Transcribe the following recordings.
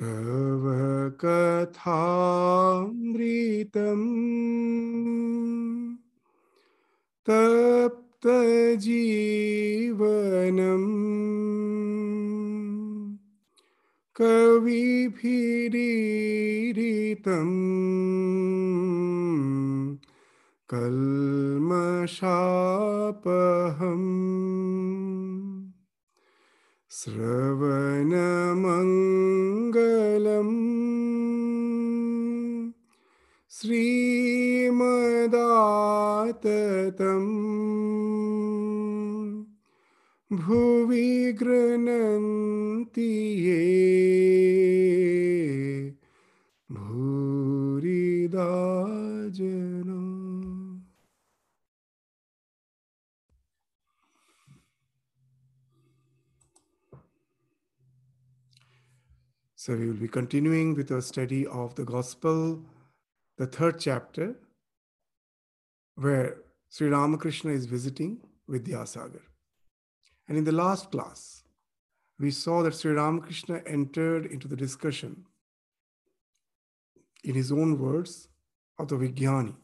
तव कथामृतम् तप्तजीवनम् कविभिरीरितम् कल्मषापहम् श्रवणमङ्गलम् श्रीमदाततम् भुवि गृह्णन्ति ये भूरिदा जना So we will be continuing with our study of the Gospel, the third chapter, where Sri Ramakrishna is visiting Vidyasagar. And in the last class, we saw that Sri Ramakrishna entered into the discussion in his own words of the Vijnani.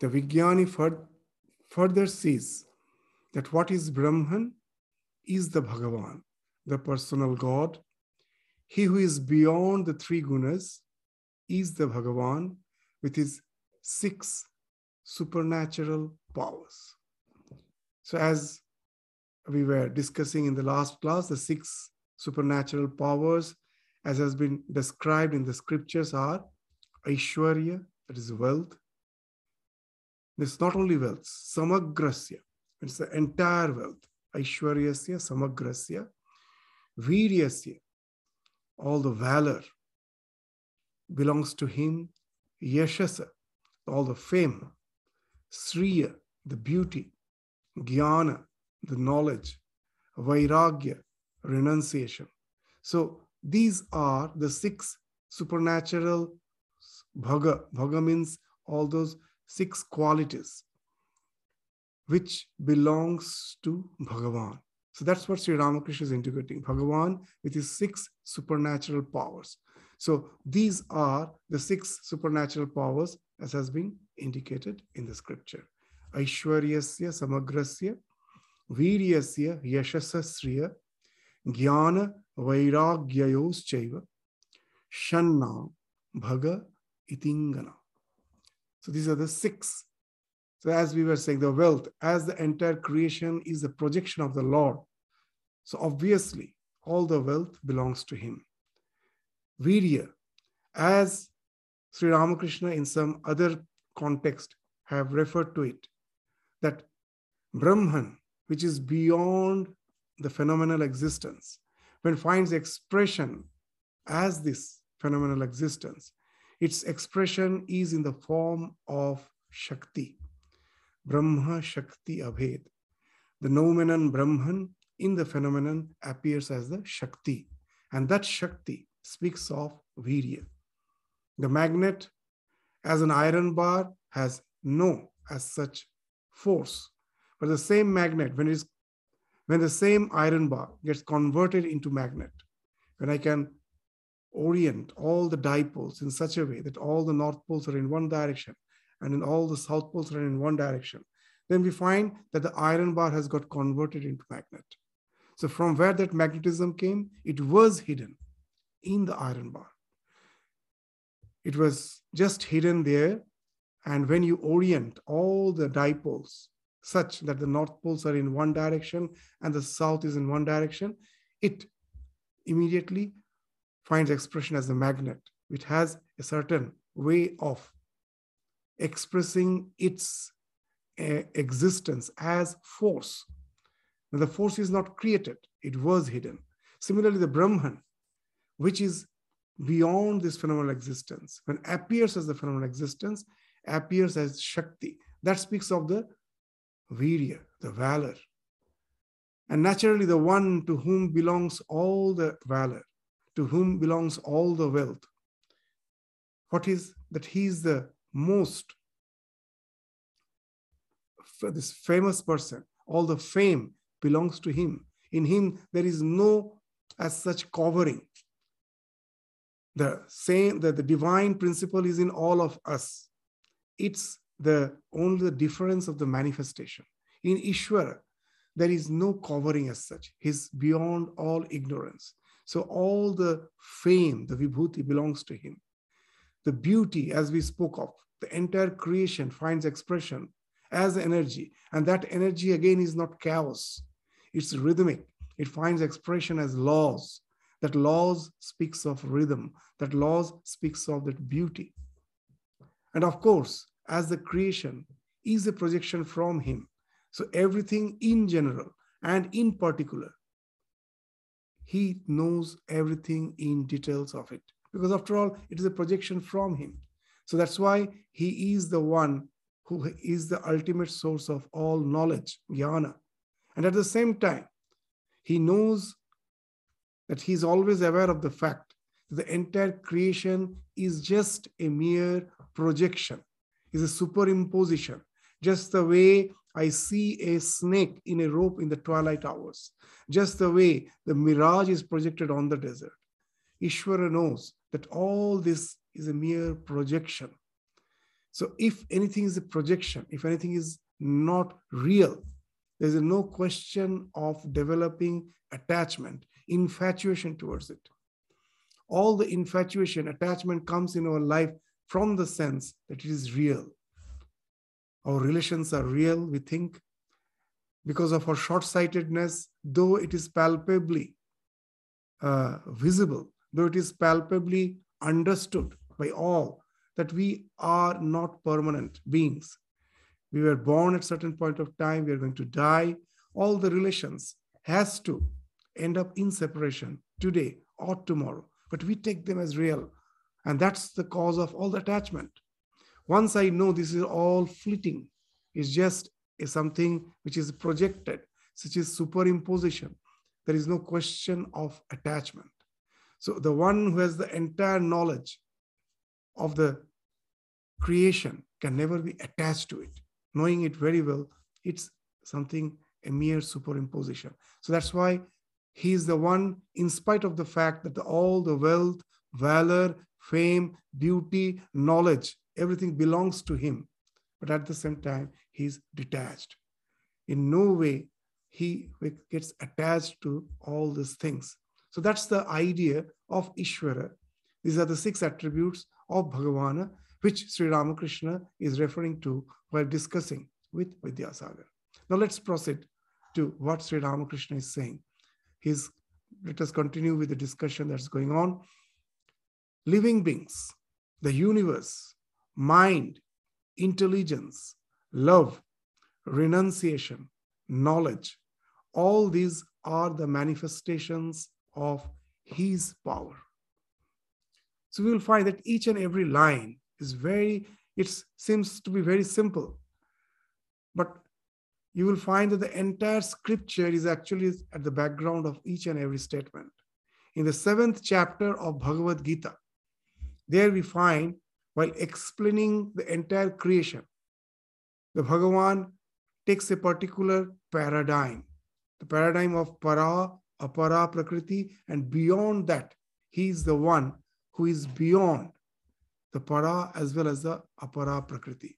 The Vijnani fur- further sees that what is Brahman is the Bhagavan, the personal God. He who is beyond the three gunas is the Bhagavan with his six supernatural powers. So, as we were discussing in the last class, the six supernatural powers, as has been described in the scriptures, are Aishwarya, that is wealth. It's not only wealth, Samagrasya, it's the entire wealth. Aishwaryasya, Samagrasya, Viryasya, all the valor belongs to him. Yashasa, all the fame. Sriya, the beauty. Jnana, the knowledge. Vairagya, renunciation. So these are the six supernatural bhaga. Bhaga means all those six qualities which belongs to Bhagavan. So that's what Sri Ramakrishna is integrating. Bhagavan with his six supernatural powers. So these are the six supernatural powers as has been indicated in the scripture. Aishwaryasya samagrasya, viryasya yashasasriya, jnana vairagyayos shanna bhaga itingana. So these are the six so, as we were saying, the wealth, as the entire creation is a projection of the Lord. So, obviously, all the wealth belongs to Him. Virya, as Sri Ramakrishna in some other context have referred to it, that Brahman, which is beyond the phenomenal existence, when finds expression as this phenomenal existence, its expression is in the form of Shakti. Brahma Shakti Abhed. The noumenon Brahman in the phenomenon appears as the Shakti. And that Shakti speaks of Virya. The magnet, as an iron bar, has no as such force. But the same magnet, when, it is, when the same iron bar gets converted into magnet, when I can orient all the dipoles in such a way that all the north poles are in one direction and in all the south poles are in one direction, then we find that the iron bar has got converted into magnet. So from where that magnetism came, it was hidden in the iron bar. It was just hidden there. And when you orient all the dipoles such that the north poles are in one direction and the south is in one direction, it immediately finds expression as a magnet. It has a certain way of expressing its uh, existence as force. Now, the force is not created, it was hidden. Similarly, the Brahman, which is beyond this phenomenal existence, when appears as the phenomenal existence, appears as Shakti. That speaks of the Virya, the valor. And naturally, the one to whom belongs all the valor, to whom belongs all the wealth. What is that? He is the most this famous person all the fame belongs to him in him there is no as such covering the same that the divine principle is in all of us. It's the only the difference of the manifestation. In Ishvara, there is no covering as such. He's beyond all ignorance. So all the fame, the vibhuti belongs to him. The beauty, as we spoke of, the entire creation finds expression as energy. And that energy again is not chaos. It's rhythmic. It finds expression as laws. That laws speaks of rhythm. That laws speaks of that beauty. And of course, as the creation is a projection from him. So everything in general and in particular, he knows everything in details of it. Because after all, it is a projection from him. So that's why he is the one who is the ultimate source of all knowledge, jnana. And at the same time, he knows that he is always aware of the fact that the entire creation is just a mere projection, is a superimposition, just the way I see a snake in a rope in the twilight hours, just the way the mirage is projected on the desert. Ishvara knows that all this is a mere projection. So if anything is a projection, if anything is not real, there's no question of developing attachment, infatuation towards it. All the infatuation, attachment comes in our life from the sense that it is real. Our relations are real, we think, because of our short sightedness, though it is palpably uh, visible, though it is palpably understood by all that we are not permanent beings. We were born at certain point of time, we are going to die. All the relations has to end up in separation today or tomorrow, but we take them as real. And that's the cause of all the attachment. Once I know this is all fleeting, it's just a something which is projected, such as superimposition. There is no question of attachment. So the one who has the entire knowledge of the creation can never be attached to it. Knowing it very well, it's something, a mere superimposition. So that's why he is the one, in spite of the fact that all the wealth, valor, fame, beauty, knowledge, everything belongs to him. But at the same time, he's detached. In no way he gets attached to all these things. So that's the idea of Ishvara. These are the six attributes of Bhagavana, which Sri Ramakrishna is referring to while discussing with Vidyasagar. Now let's proceed to what Sri Ramakrishna is saying. He's, let us continue with the discussion that's going on. Living beings, the universe, mind, intelligence, love, renunciation, knowledge, all these are the manifestations of his power. So we will find that each and every line is very, it seems to be very simple. But you will find that the entire scripture is actually at the background of each and every statement. In the seventh chapter of Bhagavad Gita, there we find, while explaining the entire creation, the Bhagavan takes a particular paradigm, the paradigm of para, apara prakriti, and beyond that, he is the one who is beyond the para as well as the apara prakriti.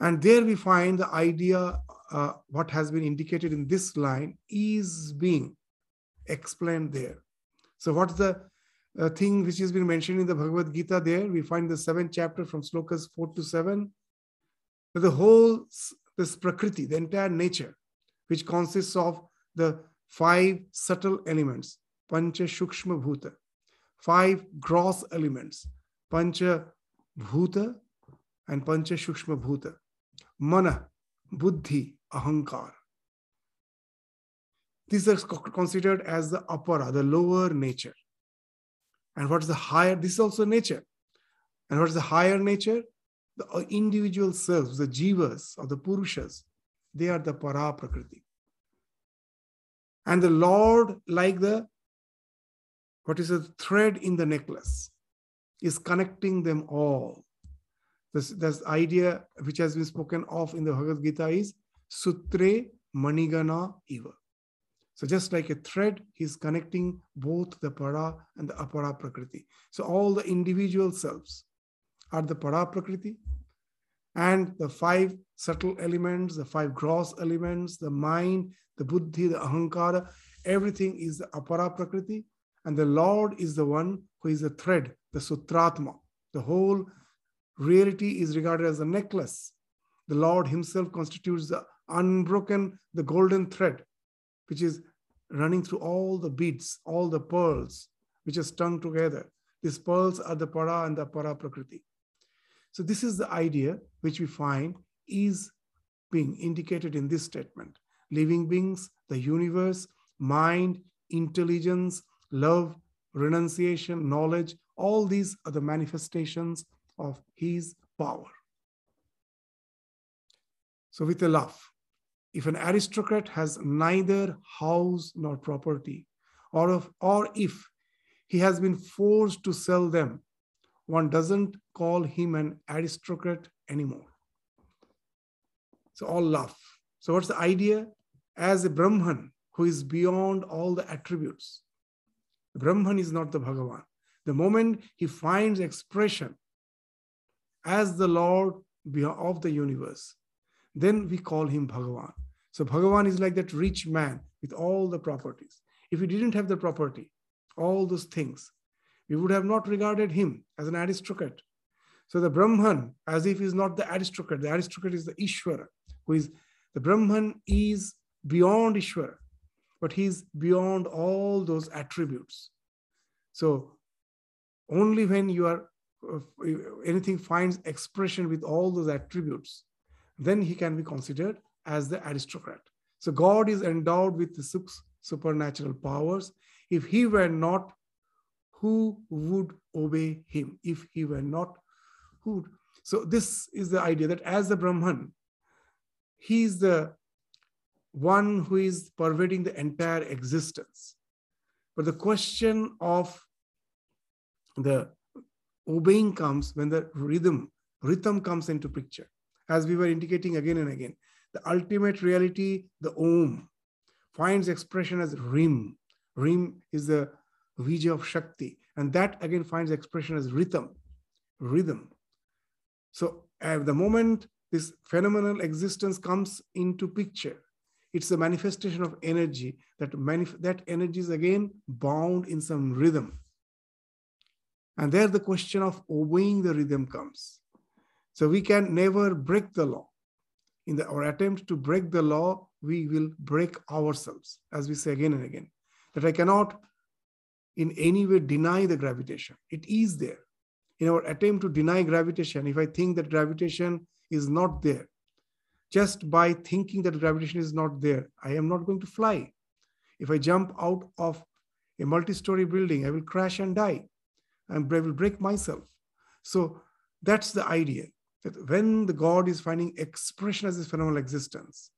And there we find the idea, uh, what has been indicated in this line is being explained there. So, what's the uh, thing which has been mentioned in the Bhagavad Gita there? We find the seventh chapter from slokas 4 to 7. The whole, this prakriti, the entire nature, which consists of the five subtle elements, pancha shukshma bhuta, five gross elements Pancha Bhuta and Pancha Shukshma Bhuta. Mana, Buddhi, Ahankar. These are considered as the apara, the lower nature. And what is the higher? This is also nature. And what is the higher nature? The uh, individual selves, the jivas or the purushas, they are the para prakriti. And the Lord, like the what is a thread in the necklace, is connecting them all. This, this idea which has been spoken of in the Bhagavad Gita is Sutre Manigana Eva. So just like a thread, he's connecting both the para and the apara prakriti. So all the individual selves are the para prakriti, and the five subtle elements, the five gross elements, the mind, the buddhi, the ahankara, everything is the apara prakriti. And the Lord is the one who is the thread, the sutratma. The whole reality is regarded as a necklace. The Lord Himself constitutes the unbroken, the golden thread, which is running through all the beads, all the pearls, which are strung together. These pearls are the para and the para prakriti. So, this is the idea which we find is being indicated in this statement. Living beings, the universe, mind, intelligence, love, renunciation, knowledge, all these are the manifestations of his power. So, with a laugh, if an aristocrat has neither house nor property, or, or if he has been forced to sell them, one doesn't call him an aristocrat anymore. So, all laugh. So, what's the idea? As a Brahman who is beyond all the attributes, Brahman is not the Bhagavan. The moment he finds expression as the Lord of the universe, then we call him Bhagavan. So Bhagavan is like that rich man with all the properties. If he didn't have the property, all those things, we would have not regarded him as an aristocrat. So the Brahman, as if he's not the aristocrat, the aristocrat is the Ishvara, who is the Brahman is beyond Ishvara, but he's beyond all those attributes. So only when you are Uh, anything finds expression with all those attributes, then he can be considered as the aristocrat. So God is endowed with the six supernatural powers. If he were not, who would obey him? If he were not, who? Would? So this is the idea that as the Brahman, he is the one who is pervading the entire existence. But the question of the obeying comes when the rhythm, rhythm comes into picture, as we were indicating again and again. The ultimate reality, the Om, finds expression as Rim. Rim is the Vijay of Shakti, and that again finds expression as rhythm. Rhythm. So at the moment this phenomenal existence comes into picture, it's a manifestation of energy that manif- that energy is again bound in some rhythm and there the question of obeying the rhythm comes. So we can never break the law. In the, our attempt to break the law, we will break ourselves, as we say again and again. That I cannot in any way deny the gravitation. It is there. In our attempt to deny gravitation, if I think that gravitation is not there, just by thinking that gravitation is not there, I am not going to fly. If I jump out of a multi story building, I will crash and die and I will break myself. So that's the idea that when the God is finding expression as his phenomenal existence,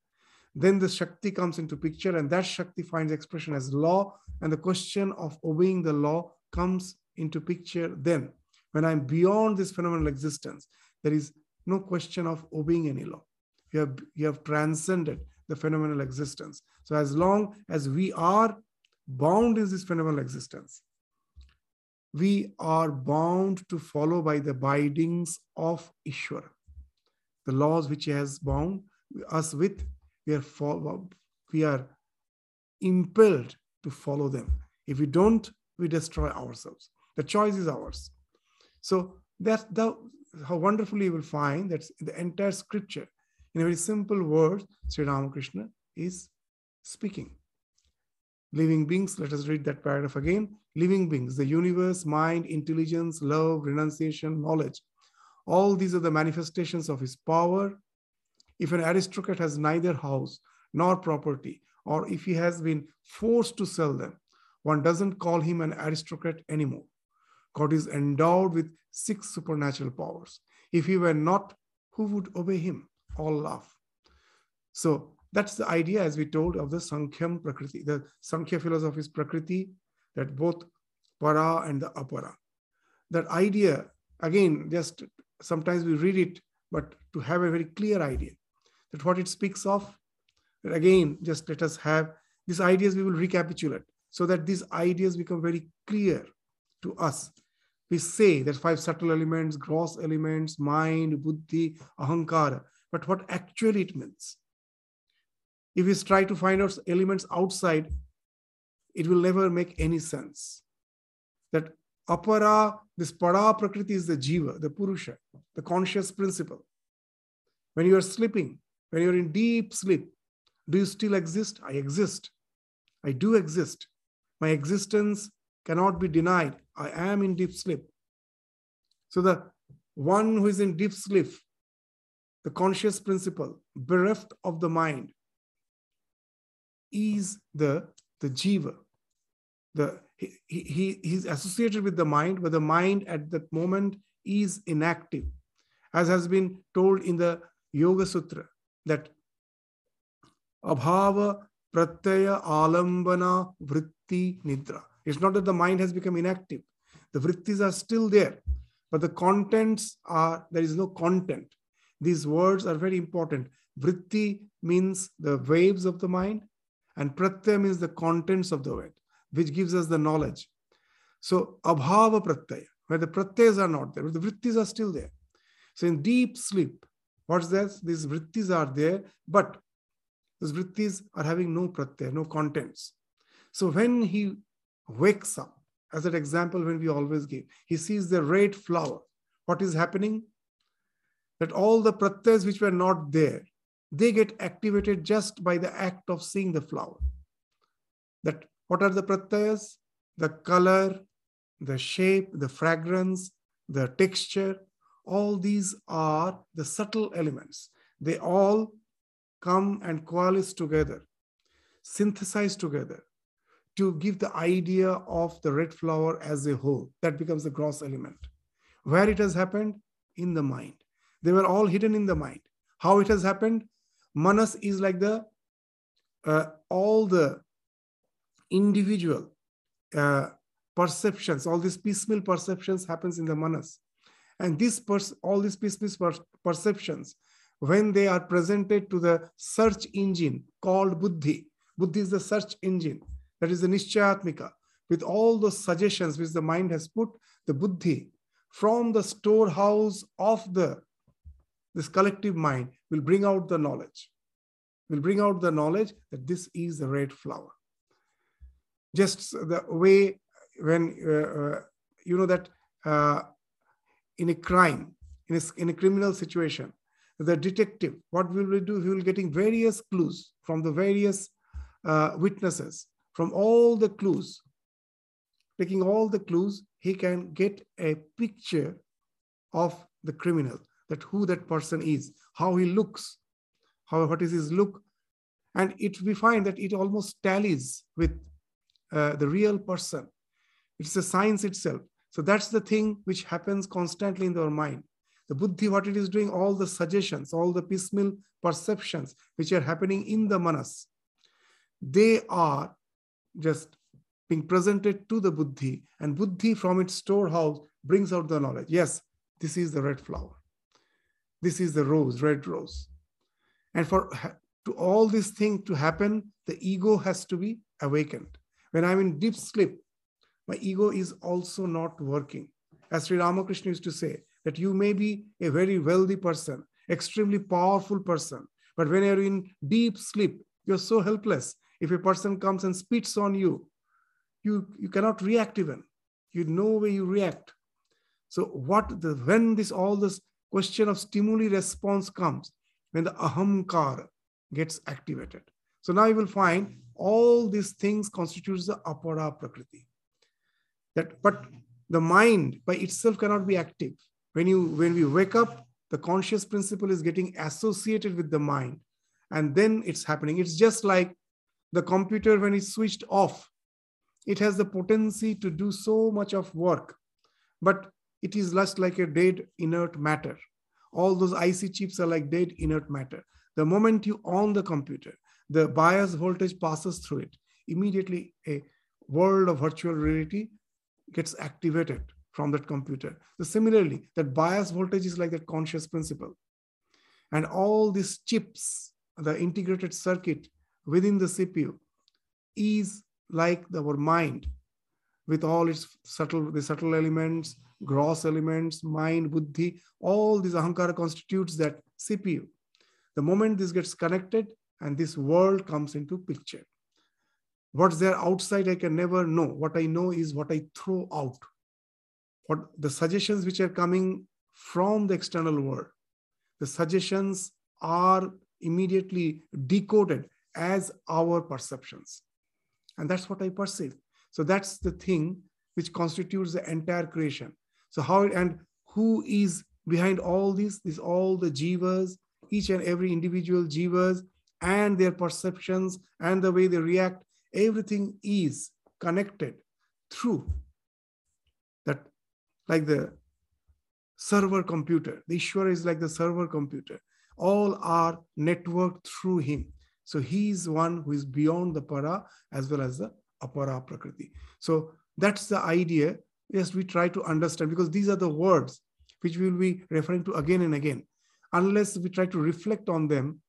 then the Shakti comes into picture, and that Shakti finds expression as law, and the question of obeying the law comes into picture then. When I'm beyond this phenomenal existence, there is no question of obeying any law. You have, you have transcended the phenomenal existence. So, as long as we are bound in this phenomenal existence, we are bound to follow by the bindings of Ishwara. The laws which has bound us with, we are, we are impelled to follow them. If we don't, we destroy ourselves. The choice is ours. So that's the, how wonderfully you will find that the entire scripture, in a very simple word, Sri Ramakrishna is speaking. Living beings, let us read that paragraph again living beings, the universe, mind, intelligence, love, renunciation, knowledge. All these are the manifestations of his power. If an aristocrat has neither house nor property, or if he has been forced to sell them, one doesn't call him an aristocrat anymore. God is endowed with six supernatural powers. If he were not, who would obey him? All laugh. So that's the idea, as we told, of the Sankhya Prakriti. The Sankhya philosophy is Prakriti, that both para and the apara. That idea, again, just sometimes we read it, but to have a very clear idea that what it speaks of, again, just let us have these ideas we will recapitulate so that these ideas become very clear to us. We say that five subtle elements, gross elements, mind, buddhi, ahankara, but what actually it means. If we try to find out elements outside, it will never make any sense. That apara, this para prakriti is the jiva, the purusha, the conscious principle. When you are sleeping, when you're in deep sleep, do you still exist? I exist. I do exist. My existence cannot be denied. I am in deep sleep. So the one who is in deep sleep, the conscious principle, bereft of the mind, is the, the jiva. The, he, he, he's associated with the mind, but the mind at that moment is inactive. As has been told in the Yoga Sutra, that abhava pratyaya alambana vritti nidra. It's not that the mind has become inactive. The vrittis are still there, but the contents are, there is no content. These words are very important. Vritti means the waves of the mind, and pratyaya means the contents of the which gives us the knowledge. So abhava pratyaya, where the pratyayas are not there, but the vrittis are still there. So in deep sleep, what's that? These vrittis are there, but those vrittis are having no pratyaya, no contents. So when he wakes up, as an example, when we always give, he sees the red flower. What is happening? That all the pratyas which were not there, they get activated just by the act of seeing the flower. That what are the pratyas? The color, the shape, the fragrance, the texture, all these are the subtle elements. They all come and coalesce together, synthesize together to give the idea of the red flower as a whole. That becomes the gross element. Where it has happened? In the mind. They were all hidden in the mind. How it has happened? Manas is like the uh, all the individual uh, perceptions, all these piecemeal perceptions happens in the manas. And this all these piecemeal per- perceptions when they are presented to the search engine called Buddhi. Buddhi is the search engine, that is the Nishchayatmika, with all those suggestions which the mind has put, the Buddhi from the storehouse of the this collective mind will bring out the knowledge. Will bring out the knowledge that this is the red flower. Just the way when uh, uh, you know that uh, in a crime, in a, in a criminal situation, the detective, what will we do? He will getting various clues from the various uh, witnesses, from all the clues. Taking all the clues, he can get a picture of the criminal, that who that person is, how he looks, how what is his look, and it we find that it almost tallies with uh, the real person. It's a science itself. So that's the thing which happens constantly in our mind. The buddhi, what it is doing, all the suggestions, all the piecemeal perceptions which are happening in the manas, they are just being presented to the buddhi, and buddhi from its storehouse brings out the knowledge. Yes, this is the red flower. This is the rose, red rose. And for to all these things to happen, the ego has to be awakened. When I'm in deep sleep, my ego is also not working. As Sri Ramakrishna used to say, that you may be a very wealthy person, extremely powerful person, but when you're in deep sleep, you're so helpless. If a person comes and spits on you, you, you cannot react even. You know where you react. So what the when this all this question of stimuli response comes, when the ahamkar gets activated. So now you will find all these things constitutes the apara prakriti. That but the mind by itself cannot be active. When you when we wake up the conscious principle is getting associated with the mind. And then it's happening. It's just like the computer when it's switched off it has the potency to do so much of work. But it is just like a dead inert matter. All those ic chips are like dead inert matter. The moment you on the computer the bias voltage passes through it immediately a world of virtual reality gets activated from that computer. So similarly, that bias voltage is like that conscious principle. And all these chips, the integrated circuit within the CPU, is like our mind with all its subtle the subtle elements gross elements mind buddhi all these ahankara constitutes that cpu the moment this gets connected and this world comes into picture. What's there outside i can never know. What i know is what i throw out. What the suggestions which are coming from the external world the suggestions are immediately decoded as our perceptions. And that's what i perceive. So that's the thing which constitutes the entire creation. So how and who is behind all this? This all the jivas each and every individual jivas and their perceptions and the way they react everything is connected through that like the server computer. The ishwara is like the server computer. All are networked through him. So he is one who is beyond the para as well as the apara prakriti. So that's the idea. Yes we try to understand because these are the words which we will be referring to again and again. Unless we try to reflect on them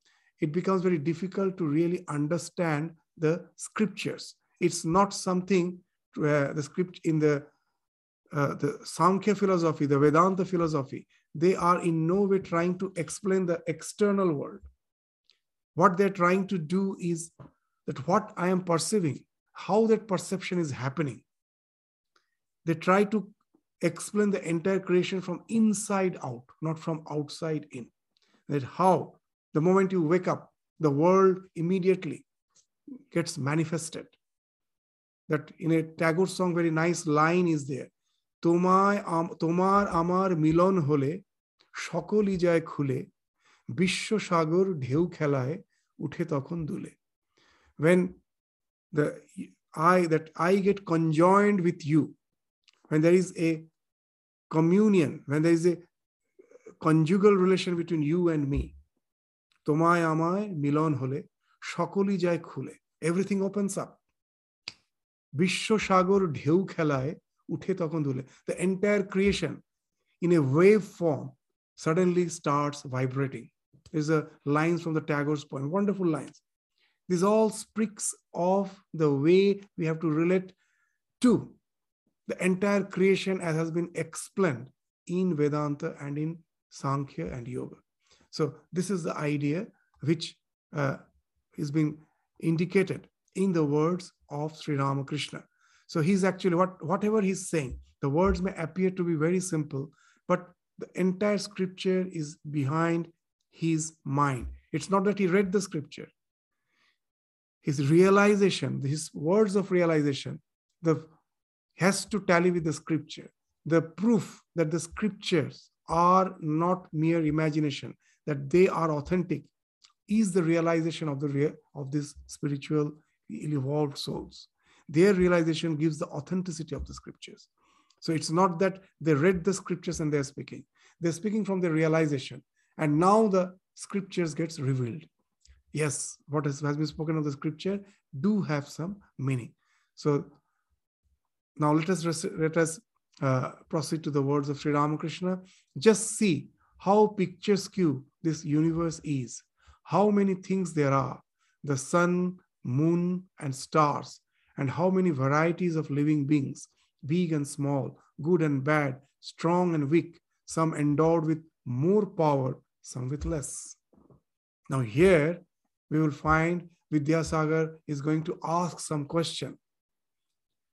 it becomes very difficult to really understand the scriptures. It's not something uh, the script in the uh, the Sankhya philosophy, the Vedanta philosophy, they are in no way trying to explain the external world. What they're trying to do is that what I am perceiving, how that perception is happening. They try to explain the entire creation from inside out, not from outside in. That how the moment you wake up, the world immediately gets manifested. That in a Tagore song, very nice line is there. তোমায় তোমার আমার মিলন হলে সকলই যায় খুলে বিশ্ব সাগর ঢেউ খেলায় উঠে তখন দুলে when the I that I get conjoined with you when there is a communion when there is a conjugal relation between you and me তোমায় আমায় মিলন হলে সকলই যায় খুলে এভরিথিং ওপেন্স আপ বিশ্ব সাগর ঢেউ খেলায় উঠে তখন দুলে the entire creation in a wave form suddenly starts vibrating. There's a lines from the Tagore's poem, wonderful lines. This all speaks of the way we have to relate to the entire creation as has been explained in Vedanta and in Sankhya and Yoga. So this is the idea which uh, is being indicated in the words of Sri Ramakrishna. So he's actually what whatever he's saying, the words may appear to be very simple, but the entire scripture is behind his mind. It's not that he read the scripture. His realization, his words of realization, the has to tally with the scripture. The proof that the scriptures are not mere imagination, that they are authentic, is the realization of the of these spiritual evolved souls. Their realization gives the authenticity of the scriptures. So it's not that they read the scriptures and they're speaking. They're speaking from the realization. And now the scriptures gets revealed. Yes, what has, has been spoken of the scripture do have some meaning. So now let us let us uh, proceed to the words of Sri Ramakrishna. Just see how picturesque this universe is how many things there are the sun, moon, and stars, and how many varieties of living beings, big and small, good and bad, strong and weak, some endowed with more power, some with less. Now, here we will find Vidyasagar is going to ask some question,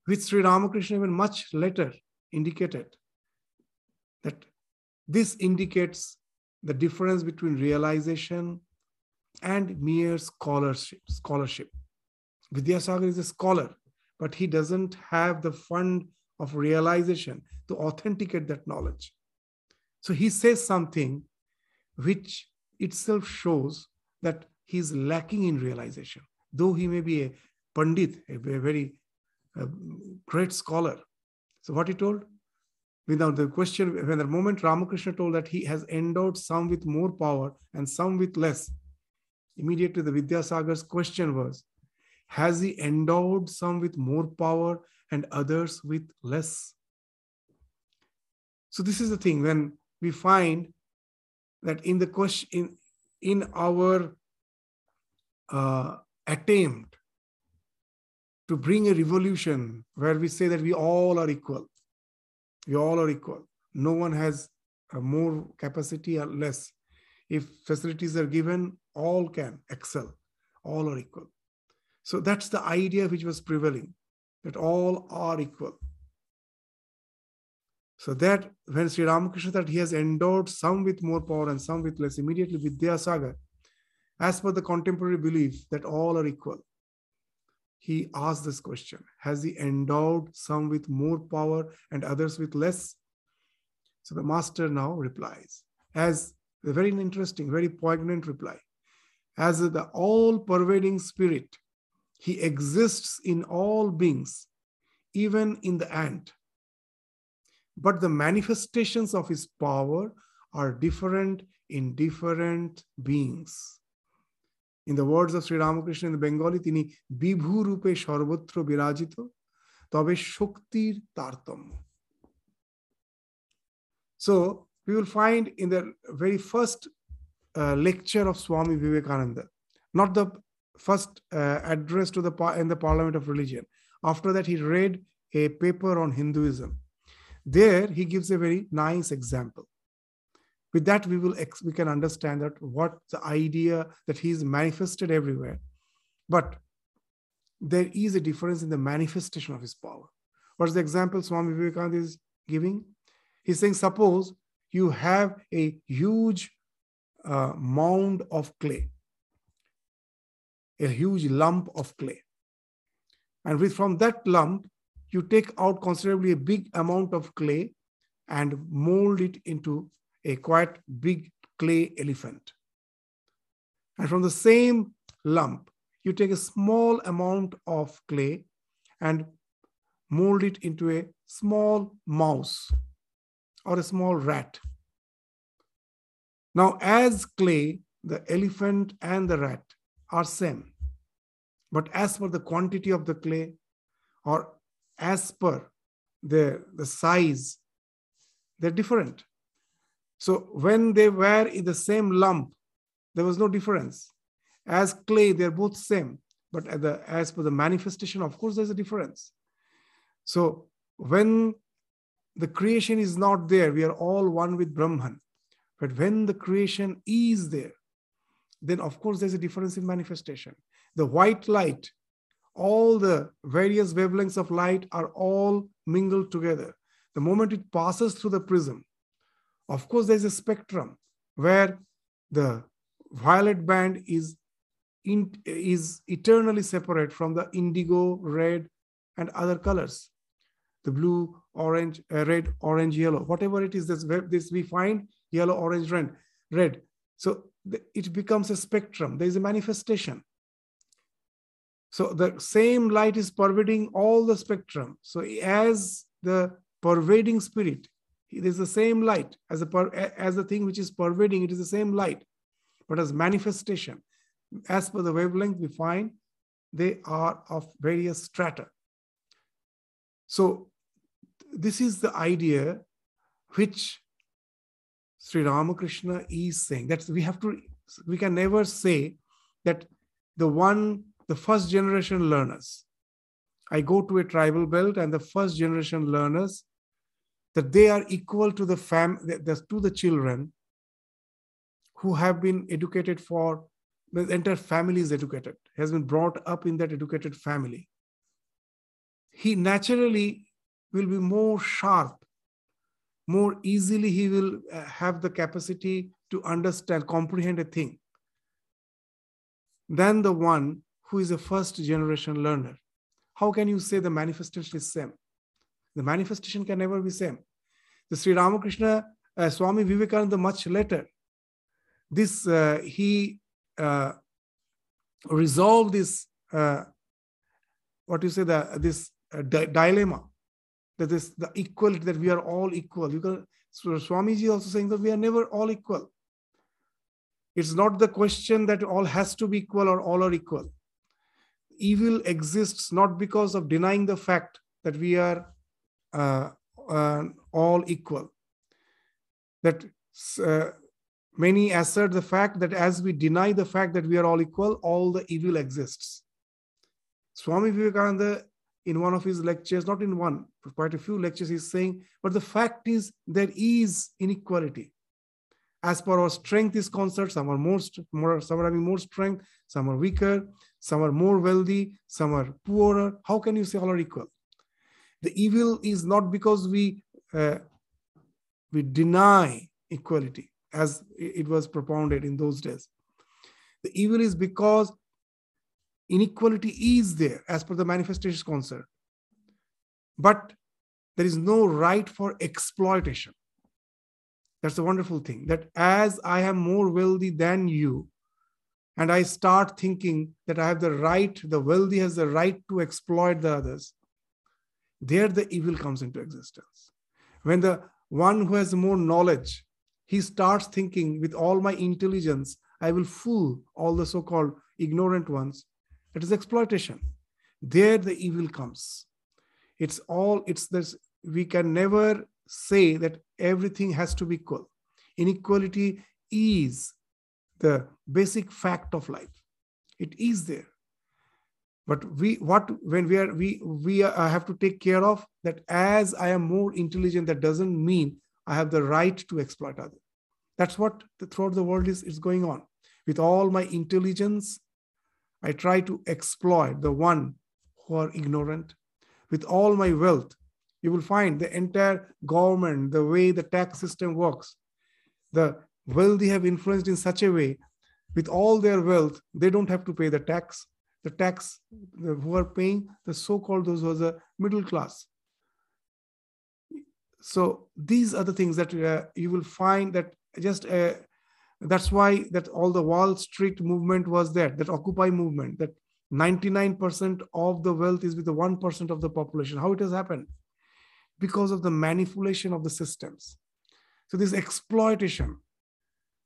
which Sri Ramakrishna even much later indicated that this indicates the difference between realization and mere scholarship. scholarship. Vidyasagar is a scholar, but he doesn't have the fund of realization to authenticate that knowledge. So he says something which itself shows that he's lacking in realization, though he may be a pandit, a very a great scholar. So what he told? Without the question, when the moment Ramakrishna told that he has endowed some with more power and some with less, immediately the Vidyasagar's question was, has he endowed some with more power and others with less? So this is the thing when we find that in the question in, in our uh, attempt to bring a revolution where we say that we all are equal. We all are equal. No one has more capacity or less. If facilities are given, all can excel. All are equal. So that's the idea which was prevailing, that all are equal. So that when Sri Ramakrishna that he has endowed some with more power and some with less, immediately Vidyasagar, as per the contemporary belief that all are equal, he asked this question Has he endowed some with more power and others with less? So the master now replies, as a very interesting, very poignant reply. As the all pervading spirit, he exists in all beings, even in the ant. But the manifestations of his power are different in different beings. In the words of Sri Ramakrishna in the Bengali, তিনি বিভু রূপে সর্বত্র বিরাজিত তবে শক্তির তারতম্য So we will find in the very first uh, lecture of Swami Vivekananda, not the first uh, address to the in the Parliament of Religion. After that, he read a paper on Hinduism. There, he gives a very nice example with that we will we can understand that what the idea that he is manifested everywhere. But there is a difference in the manifestation of his power. What's the example swami vivekananda is giving? He's saying suppose you have a huge uh, mound of clay a huge lump of clay. And with from that lump you take out considerably a big amount of clay and mold it into a quite big clay elephant. And from the same lump, you take a small amount of clay and mold it into a small mouse or a small rat. Now, as clay, the elephant and the rat are same. But as per the quantity of the clay or as per the, the size, they're different. So when they were in the same lump, there was no difference. As clay, they're both same. But the, as per the manifestation, of course, there's a difference. So when the creation is not there, we are all one with Brahman. But when the creation is there, then of course there's a difference in manifestation. The white light, all the various wavelengths of light are all mingled together. The moment it passes through the prism, of course, there's a spectrum where the violet band is in, is eternally separate from the indigo, red, and other colors. The blue, orange, uh, red, orange, yellow, whatever it is, this, this we find yellow, orange, red, red. So the, it becomes a spectrum. There is a manifestation. So the same light is pervading all the spectrum. So as the pervading spirit it is the same light as the, per, as the thing which is pervading, it is the same light, but as manifestation. As per the wavelength, we find they are of various strata. So, this is the idea which Sri Ramakrishna is saying. That we have to, we can never say that the one, the first generation learners. I go to a tribal belt and the first generation learners that they are equal to the fam to the children who have been educated for the entire family is educated has been brought up in that educated family. He naturally will be more sharp more easily he will uh, have the capacity to understand comprehend a thing than the one who is a first generation learner. How can you say the manifestation is same? The manifestation can never be same. The Sri Ramakrishna uh, Swami Vivekananda much later, this uh, he uh, resolved this uh, what you say the this uh, di- dilemma that is the equality that we are all equal. You can so Swamiji also saying that we are never all equal. It's not the question that all has to be equal or all are equal. Evil exists not because of denying the fact that we are uh, uh, all equal. That uh, many assert the fact that as we deny the fact that we are all equal, all the evil exists. Swami Vivekananda, in one of his lectures, not in one, but quite a few lectures, he's saying, but the fact is there is inequality. As per our strength is concerned, some are more, more some are having more strength, some are weaker, some are more wealthy, some are poorer. How can you say all are equal? The evil is not because we uh, we deny equality as it was propounded in those days. The evil is because inequality is there as per the manifestation concern. But there is no right for exploitation. That's a wonderful thing that as I am more wealthy than you, and I start thinking that I have the right, the wealthy has the right to exploit the others, there the evil comes into existence. When the one who has more knowledge, he starts thinking with all my intelligence, I will fool all the so called ignorant ones. It is exploitation. There the evil comes. It's all, it's this, we can never say that everything has to be equal. Inequality is the basic fact of life. It is there. But we, what when we are we we are, have to take care of that. As I am more intelligent, that doesn't mean I have the right to exploit others. That's what the, throughout the world is is going on. With all my intelligence, I try to exploit the one who are ignorant. With all my wealth, you will find the entire government, the way the tax system works, the wealthy have influenced in such a way with all their wealth, they don't have to pay the tax. The tax the, who are paying, the so-called those who are the middle class. So these are the things that uh, you will find that just uh, that's why that all the Wall Street movement was there, that Occupy movement, that 99% of the wealth is with the 1% of the population. How it has happened? Because of the manipulation of the systems. So this exploitation,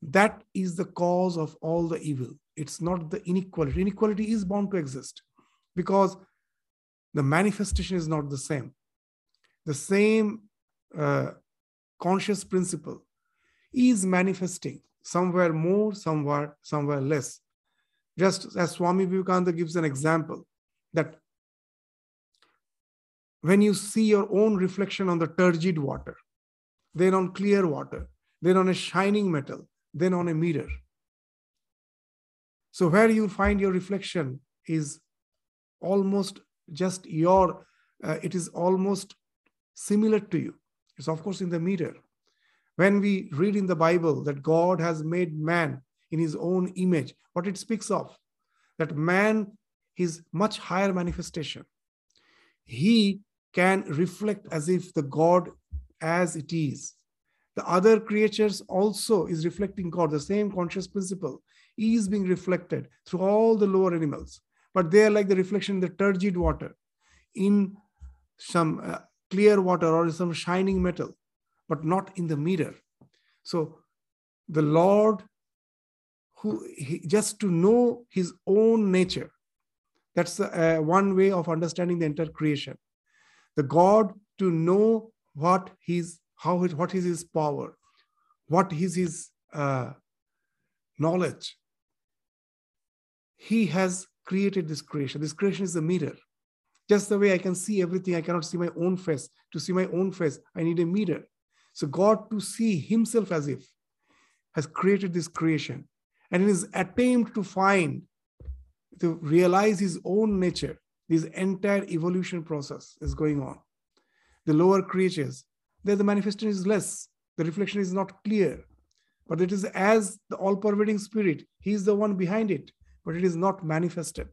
that is the cause of all the evil. It's not the inequality. Inequality is bound to exist because the manifestation is not the same. The same uh, conscious principle is manifesting somewhere more, somewhere, somewhere less. Just as Swami Vivekananda gives an example that when you see your own reflection on the turgid water, then on clear water, then on a shining metal, then on a mirror. So, where you find your reflection is almost just your, uh, it is almost similar to you. It's, of course, in the mirror. When we read in the Bible that God has made man in his own image, what it speaks of, that man is much higher manifestation. He can reflect as if the God as it is. The other creatures also is reflecting God, the same conscious principle is being reflected through all the lower animals. But they are like the reflection in the turgid water, in some uh, clear water or in some shining metal but not in the mirror. So the Lord, who he, just to know his own nature, that's uh, one way of understanding the entire creation. The God to know what his how what is his power, what is his uh, knowledge. He has created this creation. This creation is a mirror. Just the way I can see everything, I cannot see my own face. To see my own face, I need a mirror. So God to see himself as if has created this creation. And in his attempt to find, to realize his own nature, this entire evolution process is going on. The lower creatures, there the manifestation is less, the reflection is not clear. But it is as the all pervading spirit, he is the one behind it, but it is not manifested.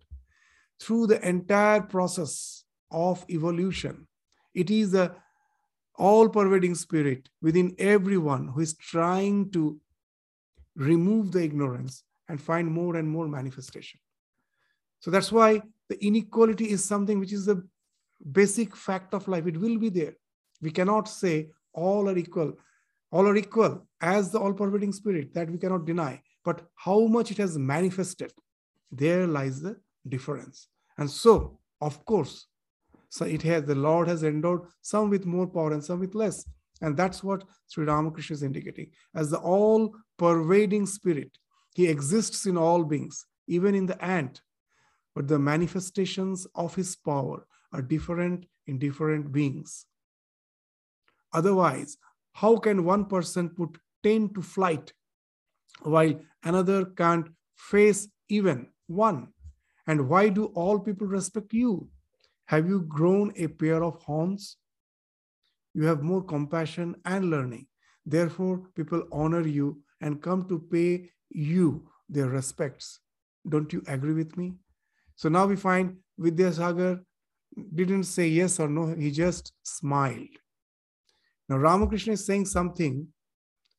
Through the entire process of evolution, it is the all pervading spirit within everyone who is trying to remove the ignorance and find more and more manifestation. So that's why the inequality is something which is the basic fact of life. It will be there. We cannot say all are equal. All are equal as the all pervading spirit that we cannot deny. But how much it has manifested, there lies the difference. And so, of course, so it has the Lord has endowed some with more power and some with less. And that's what Sri Ramakrishna is indicating. As the all pervading spirit, he exists in all beings, even in the ant. but the manifestations of his power are different in different beings. Otherwise, how can one person put 10 to flight while another can't face even one? And why do all people respect you? Have you grown a pair of horns? You have more compassion and learning. Therefore, people honor you and come to pay you their respects. Don't you agree with me? So now we find Vidyasagar didn't say yes or no, he just smiled. Now Ramakrishna is saying something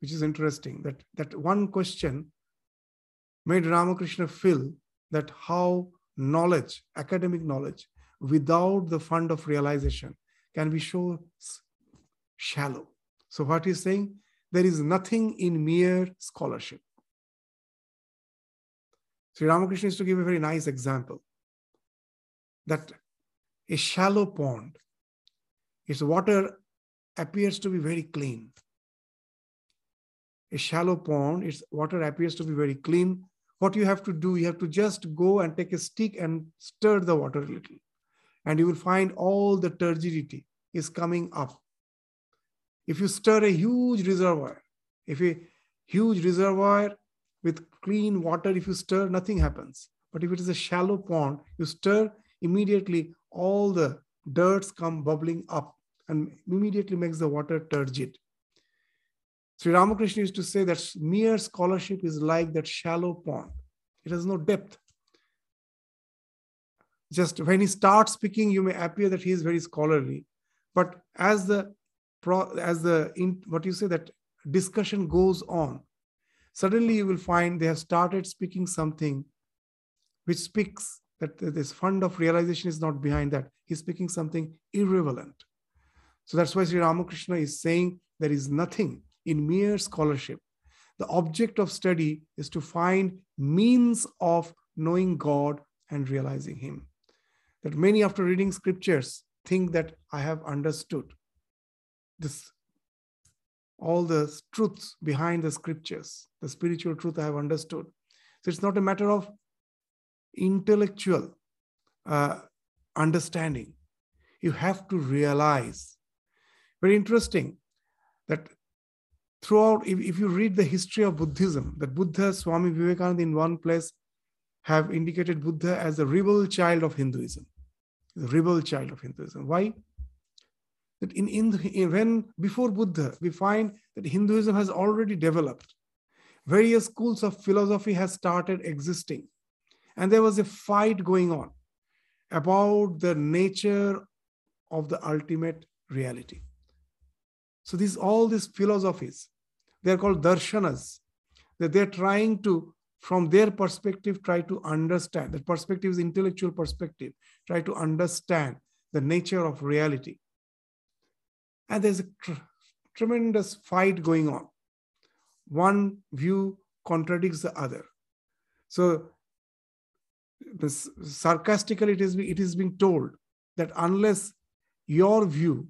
which is interesting that, that one question made Ramakrishna feel that how knowledge, academic knowledge, without the fund of realization can be so shallow. So what he's saying, there is nothing in mere scholarship. Sri Ramakrishna is to give a very nice example that a shallow pond, its water appears to be very clean. A shallow pond, its water appears to be very clean. What you have to do, you have to just go and take a stick and stir the water a little. And you will find all the turgidity is coming up. If you stir a huge reservoir, if a huge reservoir with clean water, if you stir, nothing happens. But if it is a shallow pond, you stir, immediately all the dirts come bubbling up and immediately makes the water turgid. Sri Ramakrishna used to say that mere scholarship is like that shallow pond. It has no depth. Just when he starts speaking, you may appear that he is very scholarly. But as the as the in, what you say that discussion goes on, suddenly you will find they have started speaking something which speaks that this fund of realization is not behind that. He's speaking something irrelevant. So that's why Sri Ramakrishna is saying there is nothing in mere scholarship. The object of study is to find means of knowing God and realizing Him. That many, after reading scriptures, think that I have understood this all the truths behind the scriptures, the spiritual truth I have understood. So it's not a matter of intellectual uh, understanding. You have to realize. Very interesting that throughout, if, if you read the history of Buddhism, that Buddha, Swami Vivekananda in one place have indicated Buddha as a rebel child of Hinduism. The rebel child of Hinduism. Why? That in, in when before Buddha, we find that Hinduism has already developed. Various schools of philosophy has started existing and there was a fight going on about the nature of the ultimate reality. So these all these philosophies, they're called darshanas, that they're trying to, from their perspective, try to understand. The perspective is intellectual perspective, try to understand the nature of reality. And there's a tr- tremendous fight going on. One view contradicts the other. So sarcastically it is, it is being told that unless your view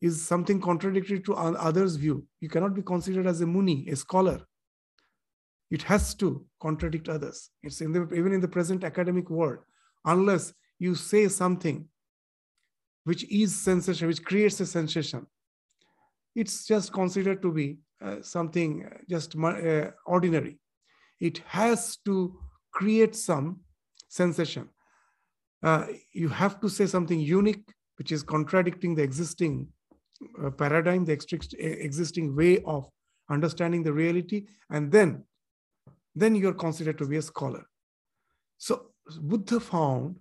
is something contradictory to others' view, you cannot be considered as a muni, a scholar. It has to contradict others. It's in the, even in the present academic world. Unless you say something which is sensation, which creates a sensation, it's just considered to be uh, something just uh, ordinary. It has to create some sensation. Uh, you have to say something unique, which is contradicting the existing paradigm, the existing way of understanding the reality, and then, then you're considered to be a scholar. So Buddha found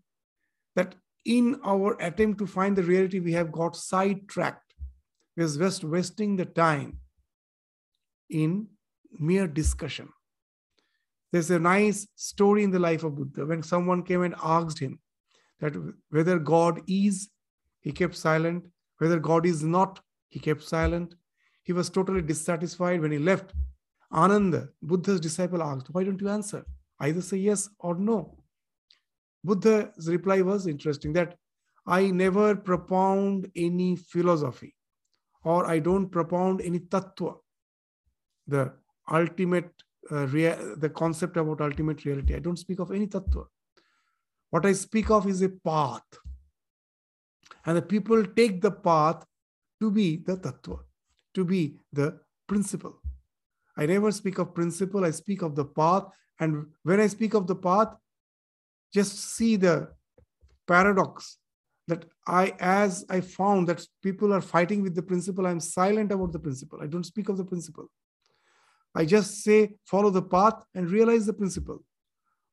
that in our attempt to find the reality, we have got sidetracked. We're just wasting the time in mere discussion. There's a nice story in the life of Buddha when someone came and asked him that whether God is, he kept silent. Whether God is not, he kept silent. He was totally dissatisfied when he left. Ananda, Buddha's disciple, asked, Why don't you answer? Either say yes or no. Buddha's reply was interesting that I never propound any philosophy or I don't propound any tattva, the ultimate uh, rea- the concept about ultimate reality. I don't speak of any tattva. What I speak of is a path. And the people take the path to be the tattva, to be the principle. I never speak of principle, I speak of the path. And when I speak of the path, just see the paradox that I, as I found that people are fighting with the principle, I'm silent about the principle. I don't speak of the principle. I just say, follow the path and realize the principle.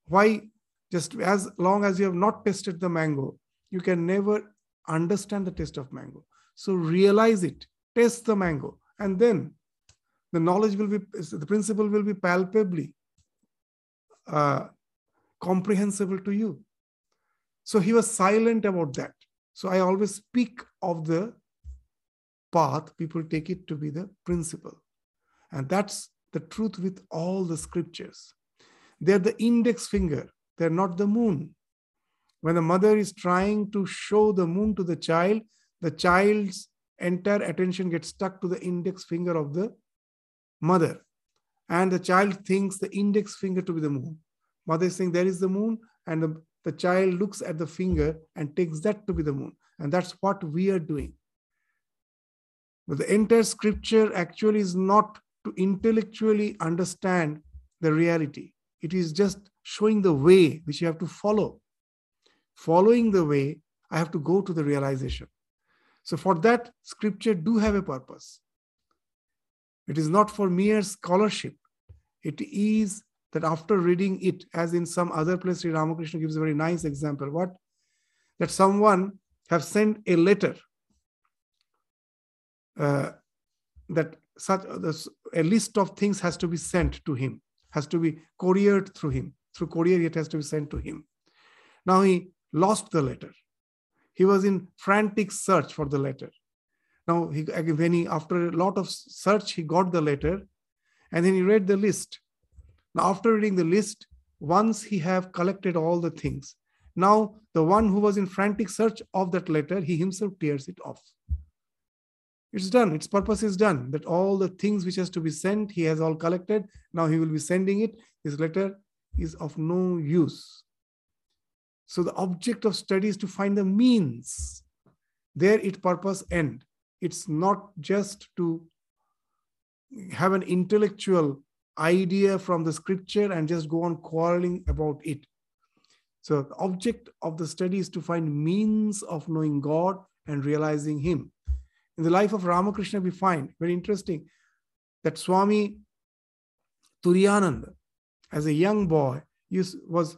Why? Just as long as you have not tested the mango, you can never understand the taste of mango. So realize it, taste the mango, and then the knowledge will be, the principle will be palpably uh, comprehensible to you. So he was silent about that. So I always speak of the path, people take it to be the principle. And that's the truth with all the scriptures. They're the index finger, they're not the moon. When the mother is trying to show the moon to the child, the child's entire attention gets stuck to the index finger of the mother. And the child thinks the index finger to be the moon. Mother is saying, There is the moon, and the the child looks at the finger and takes that to be the moon. And that's what we are doing. But the entire scripture actually is not to intellectually understand the reality, it is just showing the way which you have to follow. Following the way, I have to go to the realization. So, for that, scripture do have a purpose. It is not for mere scholarship, it is that after reading it, as in some other place, Sri Ramakrishna gives a very nice example. What? That someone have sent a letter uh, that such a list of things has to be sent to him, has to be couriered through him. Through courier, it has to be sent to him. Now he lost the letter. He was in frantic search for the letter. Now, he, when he, after a lot of search, he got the letter, and then he read the list now, after reading the list, once he have collected all the things, now the one who was in frantic search of that letter, he himself tears it off. It's done. Its purpose is done. That all the things which has to be sent, he has all collected. Now he will be sending it. His letter is of no use. So the object of study is to find the means. There it purpose end. It's not just to have an intellectual idea from the scripture and just go on quarreling about it. So the object of the study is to find means of knowing God and realizing Him. In the life of Ramakrishna, we find very interesting that Swami Turiyananda, as a young boy, was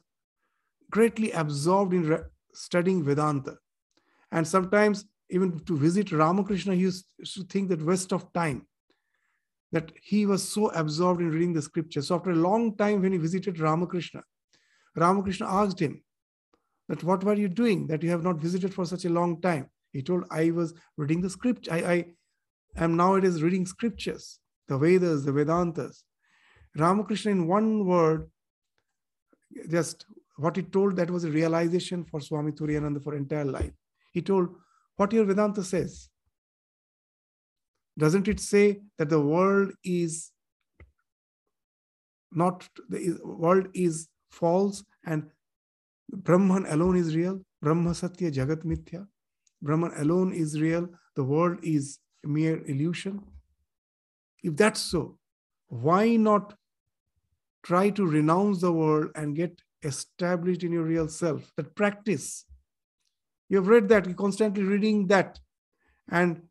greatly absorbed in studying Vedanta. And sometimes, even to visit Ramakrishna, he used to think that waste of time that he was so absorbed in reading the scripture. So after a long time, when he visited Ramakrishna, Ramakrishna asked him that what were you doing that you have not visited for such a long time? He told, I was reading the script. I, I am nowadays reading scriptures, the Vedas, the Vedantas. Ramakrishna, in one word, just what he told, that was a realization for Swami Turiyananda for entire life. He told, what your Vedanta says, doesn't it say that the world is not the world is false and brahman alone is real? Brahma satya jagat mithya. Brahman alone is real. The world is mere illusion. If that's so why not try to renounce the world and get established in your real self that practice you have read that you're constantly reading that and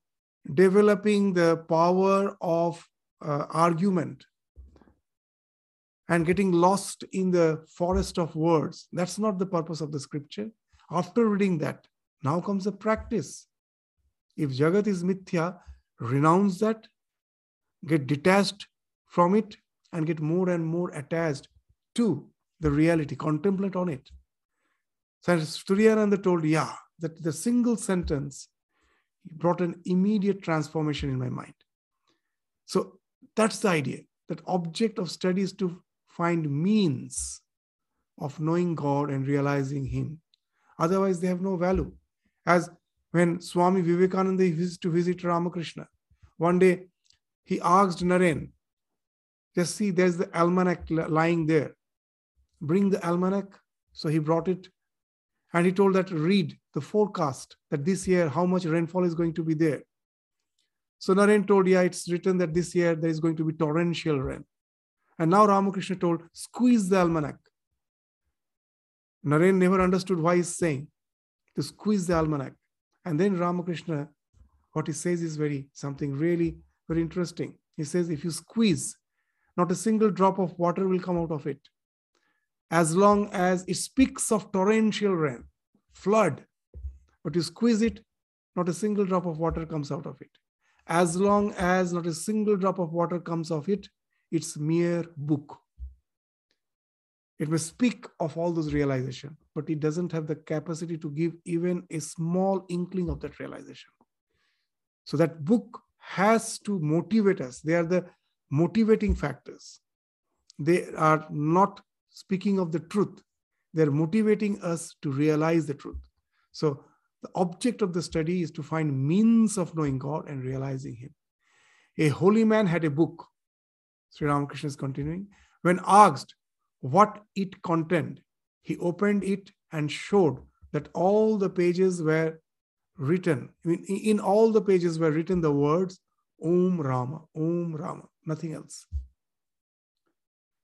developing the power of uh, argument and getting lost in the forest of words. That's not the purpose of the scripture. After reading that, now comes the practice. If Jagat is mithya, renounce that, get detached from it, and get more and more attached to the reality, contemplate on it. So Turiyananda told, yeah, that the single sentence brought an immediate transformation in my mind. So that's the idea. That object of study is to find means of knowing God and realizing Him. Otherwise, they have no value. As when Swami Vivekananda used to visit Ramakrishna, one day he asked Naren, just see, there's the almanac lying there. Bring the almanac. So he brought it And he told that read the forecast that this year how much rainfall is going to be there. So Naren told, yeah, it's written that this year there is going to be torrential rain. And now Ramakrishna told, squeeze the almanac. Naren never understood why he's saying to squeeze the almanac. And then Ramakrishna, what he says is very something really very interesting. He says, if you squeeze, not a single drop of water will come out of it. As long as it speaks of torrential rain, flood, but you squeeze it, not a single drop of water comes out of it. As long as not a single drop of water comes of it, it's mere book. It may speak of all those realization, but it doesn't have the capacity to give even a small inkling of that realization. So that book has to motivate us. They are the motivating factors. They are not speaking of the truth. They're motivating us to realize the truth. So the object of the study is to find means of knowing God and realizing Him. A holy man had a book. Sri Ramakrishna is continuing. When asked what it contained, he opened it and showed that all the pages were written. I mean, in all the pages were written the words Om Rama, Om Rama, nothing else.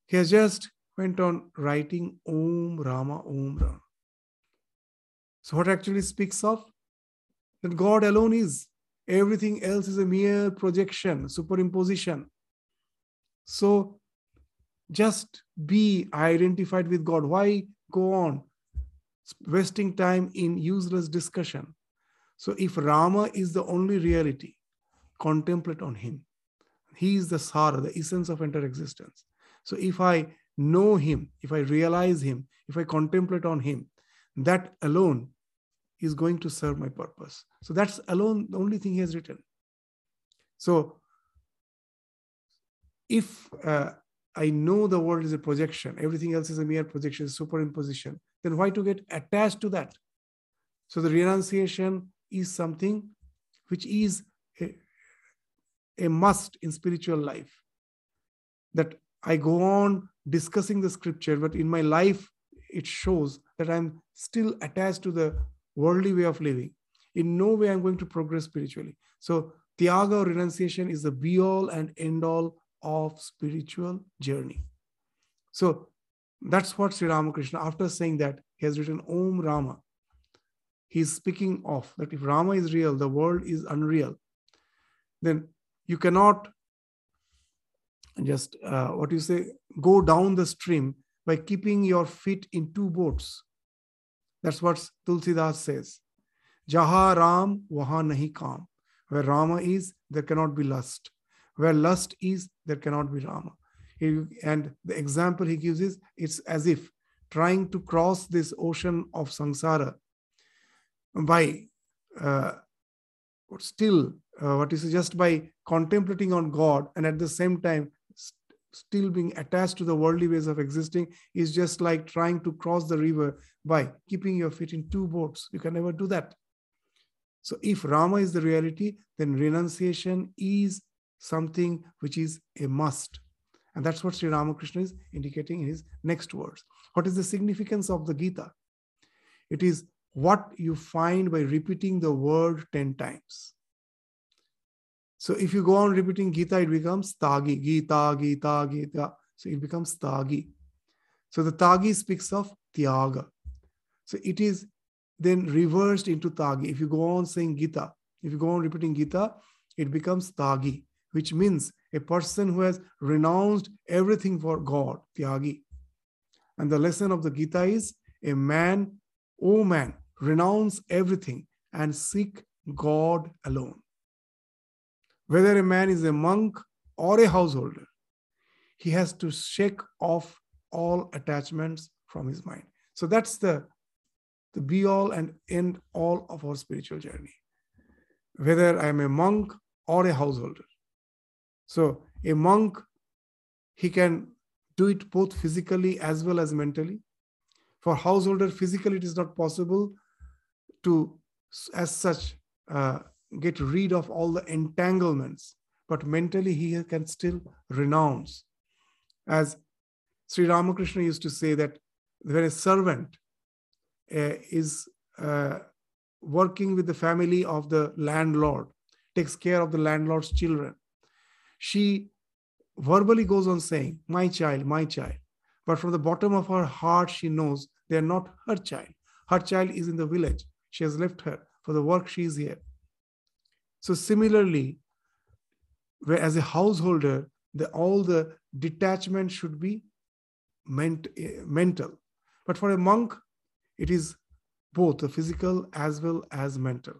He has just went on writing Om Rama, Om Rama. So, what actually speaks of? That God alone is. Everything else is a mere projection, superimposition. So, just be identified with God. Why go on wasting time in useless discussion? So, if Rama is the only reality, contemplate on Him. He is the Sara, the essence of entire existence. So, if I know Him, if I realize Him, if I contemplate on Him, that alone is going to serve my purpose. So that's alone the only thing he has written. So if uh, I know the world is a projection, everything else is a mere projection, superimposition, then why to get attached to that? So the renunciation is something which is a, a must in spiritual life. That I go on discussing the scripture, but in my life, it shows that I'm still attached to the worldly way of living. In no way I'm going to progress spiritually. So Tyaga or renunciation is the be all and end all of spiritual journey. So that's what Sri Ramakrishna, after saying that, he has written Om Rama. He's speaking of that if Rama is real, the world is unreal. Then you cannot just uh, what you say go down the stream by keeping your feet in two boats that's what Tulsidas says. Jaha Ram, waha nahi kam. Where Rama is, there cannot be lust. Where lust is, there cannot be Rama. and the example he gives is it's as if trying to cross this ocean of samsara by uh, still uh, what is just by contemplating on God and at the same time still being attached to the worldly ways of existing is just like trying to cross the river by keeping your feet in two boats. You can never do that. So, if Rama is the reality, then renunciation is something which is a must. And that's what Sri Ramakrishna is indicating in his next words. What is the significance of the Gita? It is what you find by repeating the word 10 times. So if you go on repeating Gita, it becomes Tagi, Gita, Gita, Gita. So it becomes Tagi. So the Tagi speaks of Tyaga. So it is then reversed into Tagi. If you go on saying Gita, if you go on repeating Gita, it becomes Tagi, which means a person who has renounced everything for God, Tyagi. And the lesson of the Gita is a man, oh man, renounce everything and seek God alone whether a man is a monk or a householder, he has to shake off all attachments from his mind. So that's the, the be all and end all of our spiritual journey. Whether I'm a monk or a householder. So a monk, he can do it both physically as well as mentally. For householder, physically it is not possible to, as such, uh, get rid of all the entanglements, but mentally he can still renounce. As Sri Ramakrishna used to say that when a servant, uh, is uh, working with the family of the landlord, takes care of the landlord's children. She verbally goes on saying, My child, my child. But from the bottom of her heart, she knows they are not her child. Her child is in the village. She has left her for the work she is here. So, similarly, where as a householder, the, all the detachment should be ment, uh, mental. But for a monk, it is both the physical as well as mental.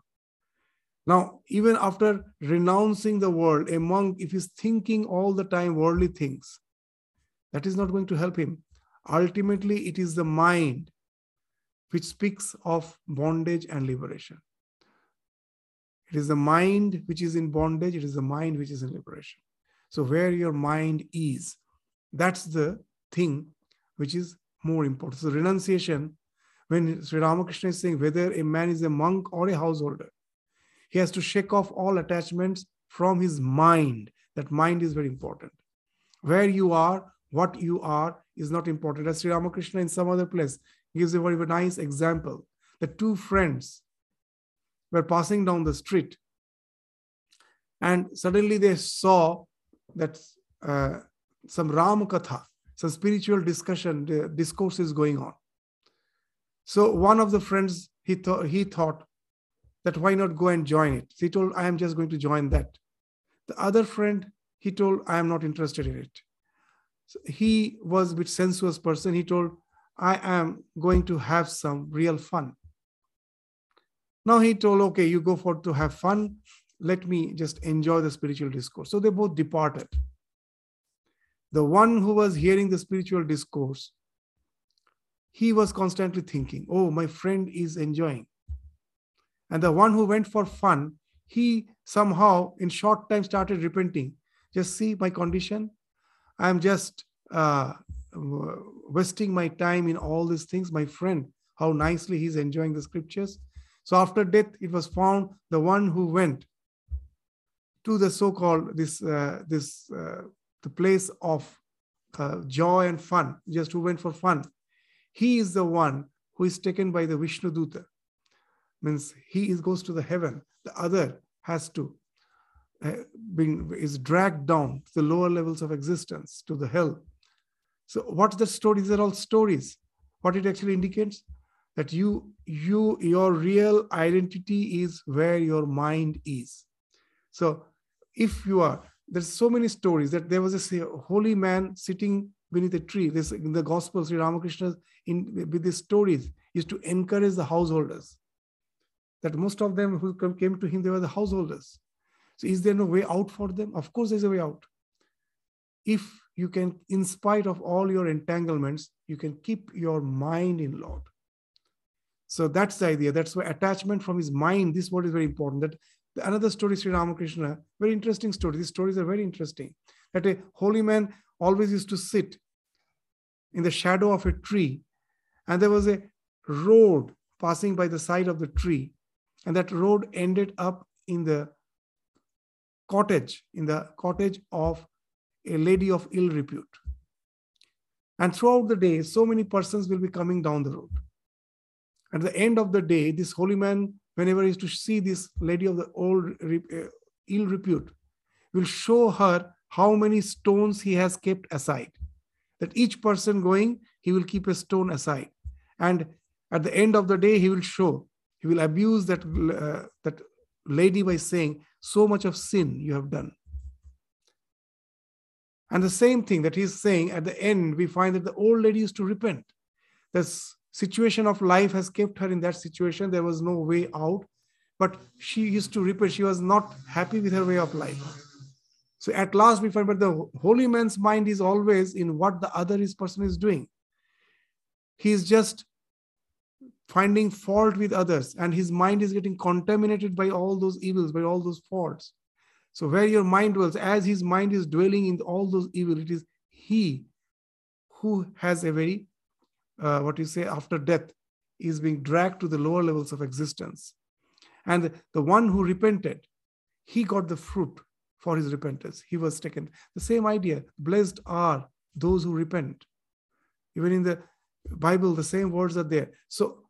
Now, even after renouncing the world, a monk, if he's thinking all the time worldly things, that is not going to help him. Ultimately, it is the mind which speaks of bondage and liberation. It is the mind which is in bondage, it is the mind which is in liberation. So, where your mind is, that's the thing which is more important. So, renunciation, when Sri Ramakrishna is saying whether a man is a monk or a householder, he has to shake off all attachments from his mind. That mind is very important. Where you are, what you are is not important. As Sri Ramakrishna in some other place gives a very, very nice example. The two friends were passing down the street and suddenly they saw that uh, some Ram Katha, some spiritual discussion, discourse is going on. So one of the friends, he thought, he thought that why not go and join it? He told, I am just going to join that. The other friend, he told, I am not interested in it. So he was a bit sensuous person. He told, I am going to have some real fun. Now he told, okay, you go for to have fun. Let me just enjoy the spiritual discourse. So they both departed. The one who was hearing the spiritual discourse, he was constantly thinking, oh, my friend is enjoying. And the one who went for fun, he somehow in short time started repenting. Just see my condition. I'm just uh, wasting my time in all these things. My friend, how nicely he's enjoying the scriptures. So after death, it was found the one who went to the so-called this uh, this uh, the place of uh, joy and fun, just who went for fun. He is the one who is taken by the Vishnu Duta means he is goes to the heaven. The other has to uh, being is dragged down to the lower levels of existence to the hell. So what's the story? These are all stories. What it actually indicates that you you your real identity is where your mind is so if you are there's so many stories that there was a uh, holy man sitting beneath a tree this in the gospel sri ramakrishna in with these stories used to encourage the householders that most of them who came to him, they were the householders. So is there no way out for them? Of course, there's a way out. If you can, in spite of all your entanglements, you can keep your mind in Lord. So that's the idea. That's why attachment from his mind, this word is very important. That another story, Sri Ramakrishna, very interesting story. These stories are very interesting. That a holy man always used to sit in the shadow of a tree, and there was a road passing by the side of the tree and that road ended up in the cottage, in the cottage of a lady of ill repute. And throughout the day, so many persons will be coming down the road. At the end of the day, this holy man, whenever he is to see this lady of the old uh, ill repute, will show her how many stones he has kept aside. That each person going, he will keep a stone aside. And at the end of the day, he will show he will abuse that, uh, that lady by saying, So much of sin you have done. And the same thing that he's saying at the end, we find that the old lady used to repent. This situation of life has kept her in that situation. There was no way out, but she used to repent. She was not happy with her way of life. So at last we find, but the holy man's mind is always in what the other is person is doing. He is just finding fault with others and his mind is getting contaminated by all those evils by all those faults so where your mind dwells as his mind is dwelling in all those evil it is he who has a very uh, what you say after death is being dragged to the lower levels of existence and the one who repented he got the fruit for his repentance he was taken the same idea blessed are those who repent even in the bible the same words are there so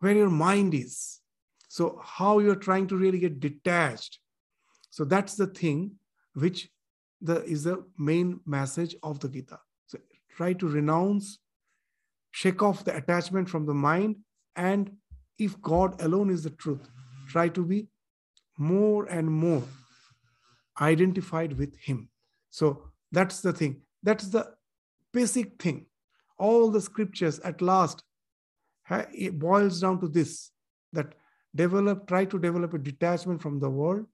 where your mind is. So, how you're trying to really get detached. So, that's the thing which the, is the main message of the Gita. So, try to renounce, shake off the attachment from the mind, and if God alone is the truth, try to be more and more identified with Him. So, that's the thing. That's the basic thing. All the scriptures at last it boils down to this that develop try to develop a detachment from the world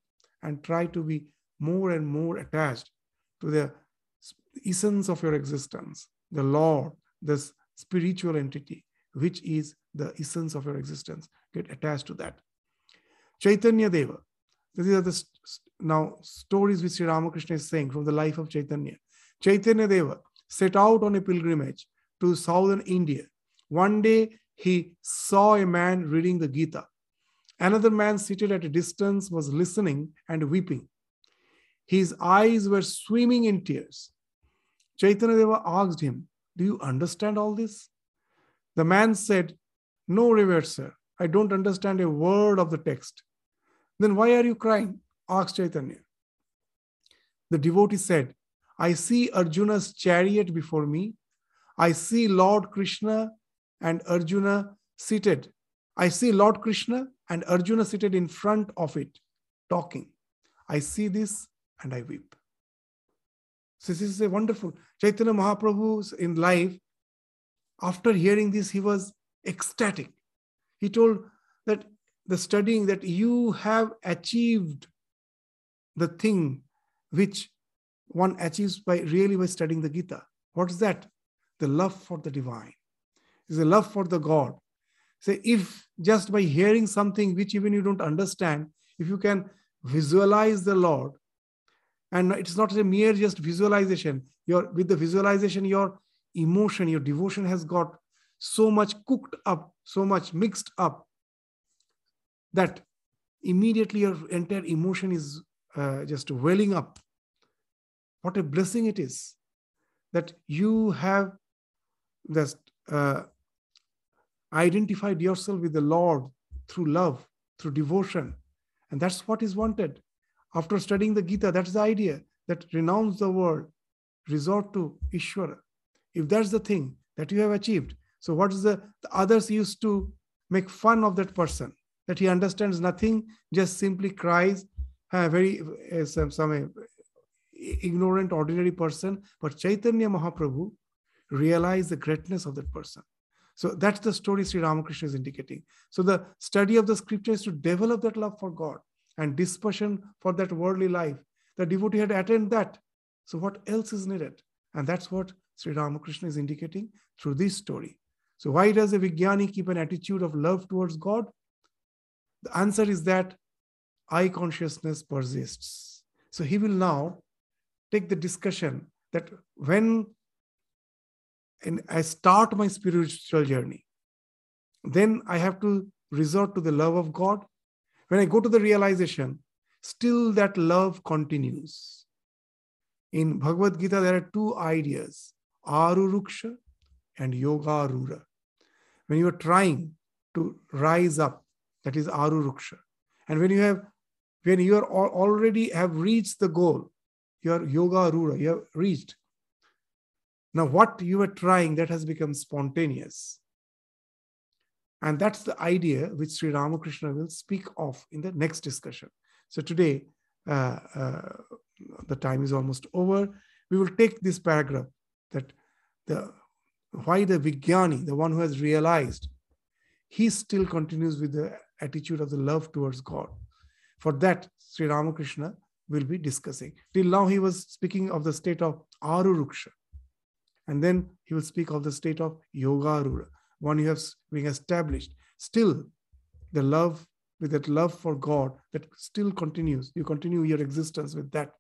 and try to be more and more attached to the essence of your existence the lord this spiritual entity which is the essence of your existence get attached to that chaitanya deva these are the now stories which Sri Ramakrishna is saying from the life of Chaitanya. Chaitanya Deva set out on a pilgrimage to southern India. One day he saw a man reading the Gita. Another man seated at a distance was listening and weeping. His eyes were swimming in tears. Chaitanya Deva asked him, Do you understand all this? The man said, No, revered sir, I don't understand a word of the text. Then why are you crying? asked Chaitanya. The devotee said, I see Arjuna's chariot before me. I see Lord Krishna and Arjuna seated. I see Lord Krishna and Arjuna seated in front of it, talking. I see this and I weep. So this is a wonderful. Chaitanya Mahaprabhu in life, after hearing this, he was ecstatic. He told that the studying that you have achieved the thing which one achieves by really by studying the Gita. What is that? The love for the divine is a love for the God. Say, if just by hearing something which even you don't understand, if you can visualize the Lord, and it's not a mere just visualization, your with the visualization, your emotion, your devotion has got so much cooked up, so much mixed up that immediately your entire emotion is uh, just welling up. What a blessing it is that you have just uh, identified yourself with the Lord through love, through devotion. And that's what is wanted. After studying the Gita, that's the idea that renounce the world, resort to Ishvara. If that's the thing that you have achieved, so what is the, the others used to make fun of that person, that he understands nothing, just simply cries, uh, very uh, some, some uh, ignorant, ordinary person. But Chaitanya Mahaprabhu realized the greatness of that person. So that's the story Sri Ramakrishna is indicating. So the study of the scripture is to develop that love for God and dispersion for that worldly life. The devotee had attained that. So what else is needed? And that's what Sri Ramakrishna is indicating through this story. So why does a Vijnani keep an attitude of love towards God? The answer is that I consciousness persists. So he will now take the discussion that when and I start my spiritual journey, then I have to resort to the love of God. When I go to the realization, still that love continues. In Bhagavad Gita, there are two ideas Aruruksha and Yoga Arura. When you are trying to rise up, that is Aruruksha. And when you have when you are already have reached the goal, your Yoga Arura, you have reached, now, what you were trying, that has become spontaneous. And that's the idea which Sri Ramakrishna will speak of in the next discussion. So today, uh, uh, the time is almost over. We will take this paragraph that the why the Vijnani, the one who has realized, he still continues with the attitude of the love towards God. For that, Sri Ramakrishna will be discussing. Till now, he was speaking of the state of Aruruksha. And then he will speak of the state of yoga rura, one you have being established. Still, the love with that love for God that still continues. You continue your existence with that.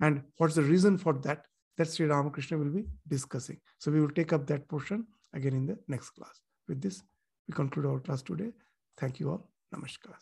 And what's the reason for that? That Sri Ramakrishna will be discussing. So we will take up that portion again in the next class. With this, we conclude our class today. Thank you all. Namaskar.